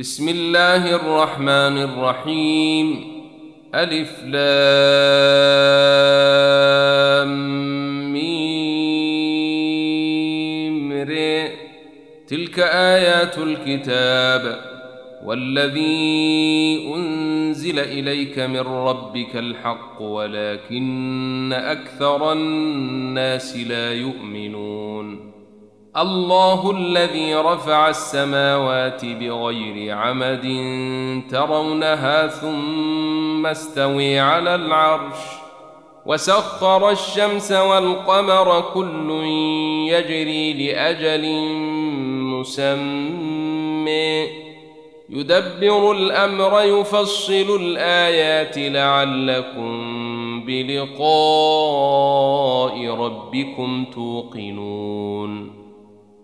بسم الله الرحمن الرحيم. ألف لام ميم ر. تلك آيات الكتاب. والذي أنزل إليك من ربك الحق ولكن أكثر الناس لا يؤمنون. الله الذي رفع السماوات بغير عمد ترونها ثم استوي على العرش وسخر الشمس والقمر كل يجري لأجل مسمى. يدبر الأمر يفصل الآيات لعلكم بلقاء ربكم توقنون.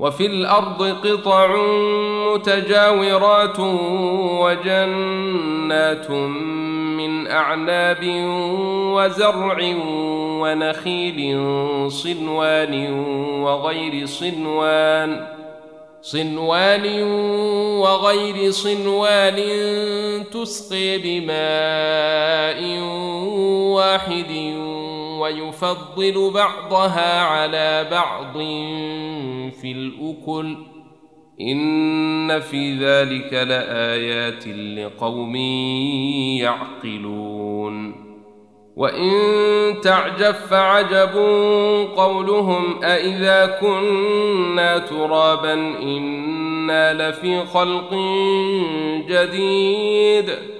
وفي الأرض قطع متجاورات وجنات من أعناب وزرع ونخيل صنوان وغير صنوان صنوان وغير صنوان تسقي بماء واحد ويفضل بعضها على بعض في الأكل. إن في ذلك لآيات لقوم يعقلون. وإن تعجب فعجب قولهم أإذا كنا ترابا إنا لفي خلق جديد.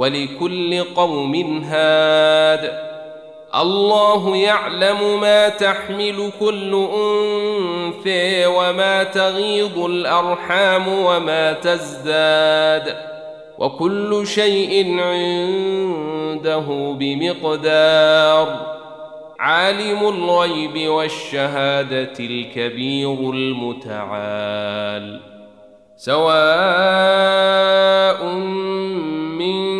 ولكل قوم هاد. الله يعلم ما تحمل كل أنثى وما تغيض الأرحام وما تزداد. وكل شيء عنده بمقدار. عالم الغيب والشهادة الكبير المتعال. سواء من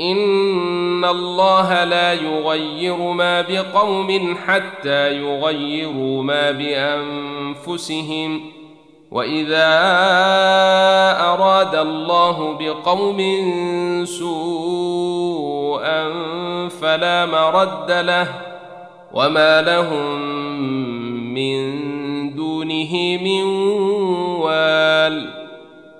ان الله لا يغير ما بقوم حتى يغيروا ما بانفسهم واذا اراد الله بقوم سوءا فلا مرد له وما لهم من دونه من وال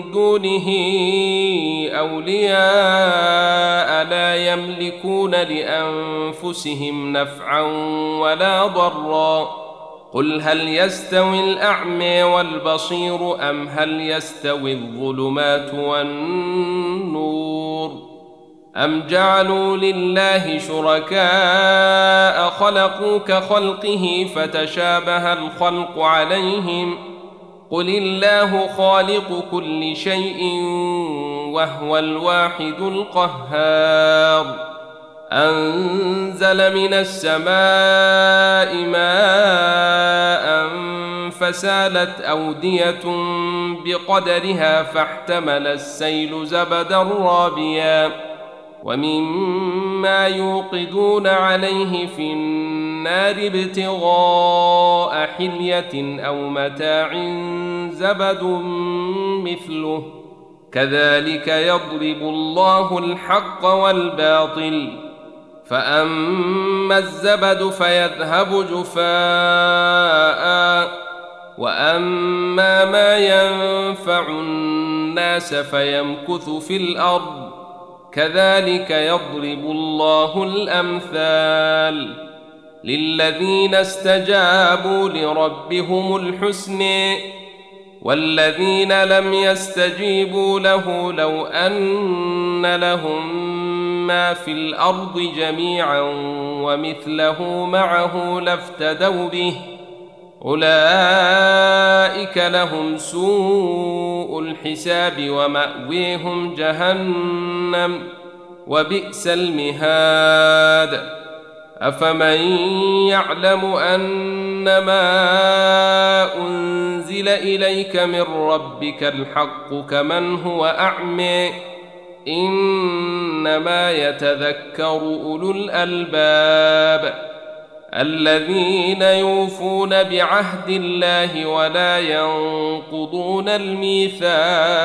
دونه أولياء لا يملكون لأنفسهم نفعا ولا ضرا. قل هل يستوي الأعمى والبصير أم هل يستوي الظلمات والنور؟ أم جعلوا لله شركاء خلقوا كخلقه فتشابه الخلق عليهم قل الله خالق كل شيء وهو الواحد القهار أنزل من السماء ماء فسالت أودية بقدرها فاحتمل السيل زبدا رابيا ومما يوقدون عليه في النار ابتغاء حلية أو متاع زبد مثله. كذلك يضرب الله الحق والباطل. فأما الزبد فيذهب جفاء. وأما ما ينفع الناس فيمكث في الأرض. كذلك يضرب الله الأمثال. للذين استجابوا لربهم الحسن والذين لم يستجيبوا له لو ان لهم ما في الأرض جميعا ومثله معه لافتدوا به اولئك لهم سوء الحساب وماويهم جهنم وبئس المهاد أفمن يعلم انما أنزل إليك من ربك الحق كمن هو اعمي إنما يتذكر أولو الألباب الذين يوفون بعهد الله ولا ينقضون الميثاق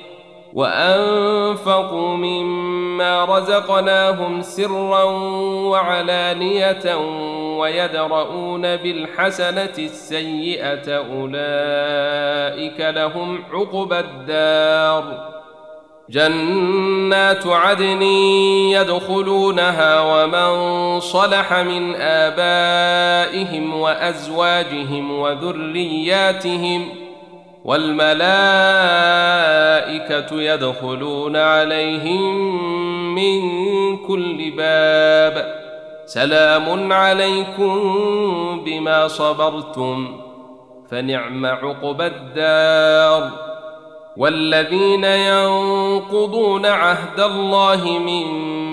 وأنفقوا مما رزقناهم سرا وعلانية ويدرؤون بالحسنة السيئة أولئك لهم عقبى الدار. جنات عدن يدخلونها ومن صلح من آبائهم وأزواجهم وذرياتهم والملائكة يدخلون عليهم من كل باب. سلام عليكم بما صبرتم فنعم عقبى الدار. والذين ينقضون عهد الله من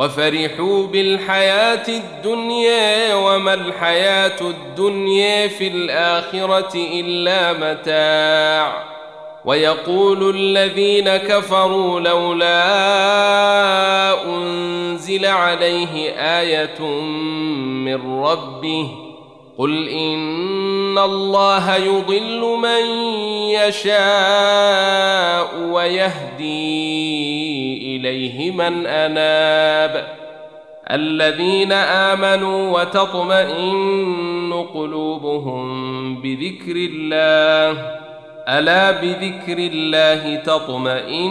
وفرحوا بالحياة الدنيا وما الحياة الدنيا في الآخرة إلا متاع. ويقول الذين كفروا لولا أنزل عليه آية من ربه قل إن الله يضل من يشاء ويهدي إليه من أناب. الذين آمنوا وتطمئن قلوبهم بذكر الله. ألا بذكر الله تطمئن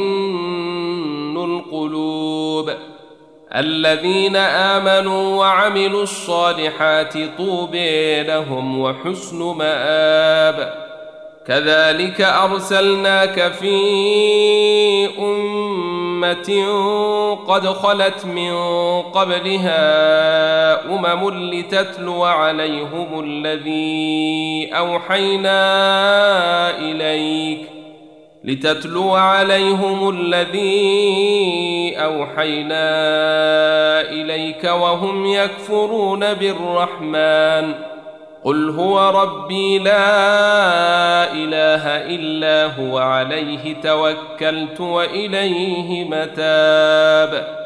القلوب. الذين آمنوا وعملوا الصالحات طوبى لهم وحسن مآب. كذلك أرسلناك في أمة قد خلت من قبلها أمم لتتلو عليهم الذي أوحينا إليك لتتلو عليهم الذي أوحينا إليك وهم يكفرون بالرحمن قل هو ربي لا اله الا هو عليه توكلت واليه متاب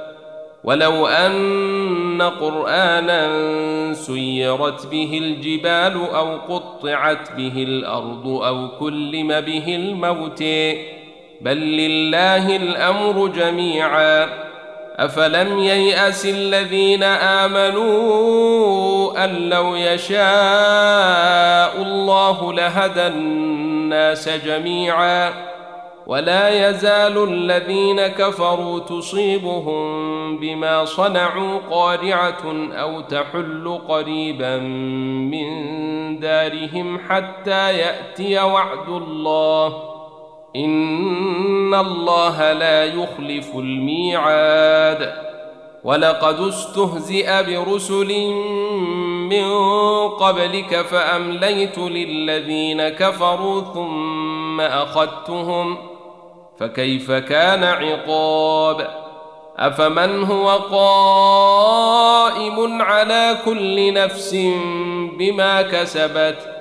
ولو ان قرانا سيرت به الجبال أو قطعت به الأرض أو كلم به الموت بل لله الامر جميعا افلم يياس الذين امنوا ان لو يشاء الله لهدى الناس جميعا ولا يزال الذين كفروا تصيبهم بما صنعوا قارعه أو تحل قريبا من دارهم حتى ياتي وعد الله ان الله لا يخلف الميعاد ولقد استهزئ برسل من قبلك فامليت للذين كفروا ثم اخذتهم فكيف كان عقاب افمن هو قائم على كل نفس بما كسبت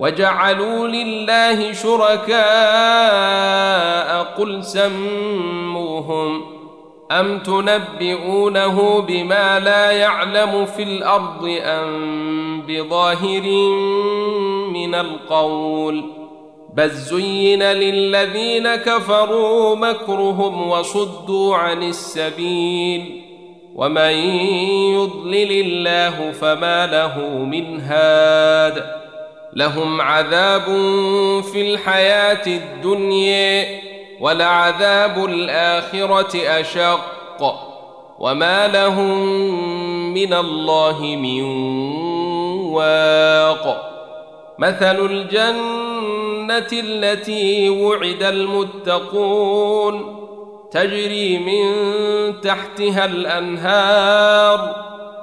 وجعلوا لله شركاء قل سموهم أم تنبئونه بما لا يعلم في الأرض أم بظاهر من القول بل زين للذين كفروا مكرهم وصدوا عن السبيل ومن يضلل الله فما له من هاد لهم عذاب في الحياة الدنيا ولعذاب الآخرة أشق وما لهم من الله من واق. مثل الجنة التي وعد المتقون تجري من تحتها الأنهار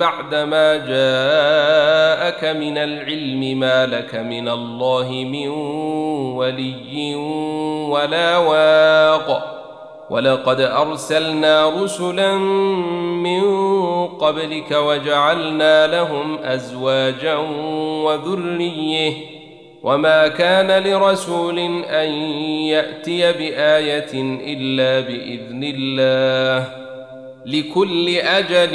بعدما جاءك من العلم ما لك من الله من ولي ولا واق. ولقد أرسلنا رسلا من قبلك وجعلنا لهم أزواجا وذرية. وما كان لرسول أن يأتي بآية إلا بإذن الله. لكل أجل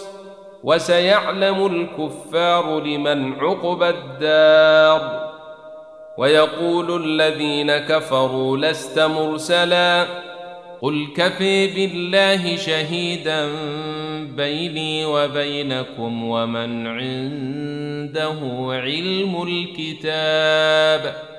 وسيعلم الكفار لمن عقب الدار. ويقول الذين كفروا لست مرسلا. قل كفي بالله شهيدا بيني وبينكم ومن عنده علم الكتاب.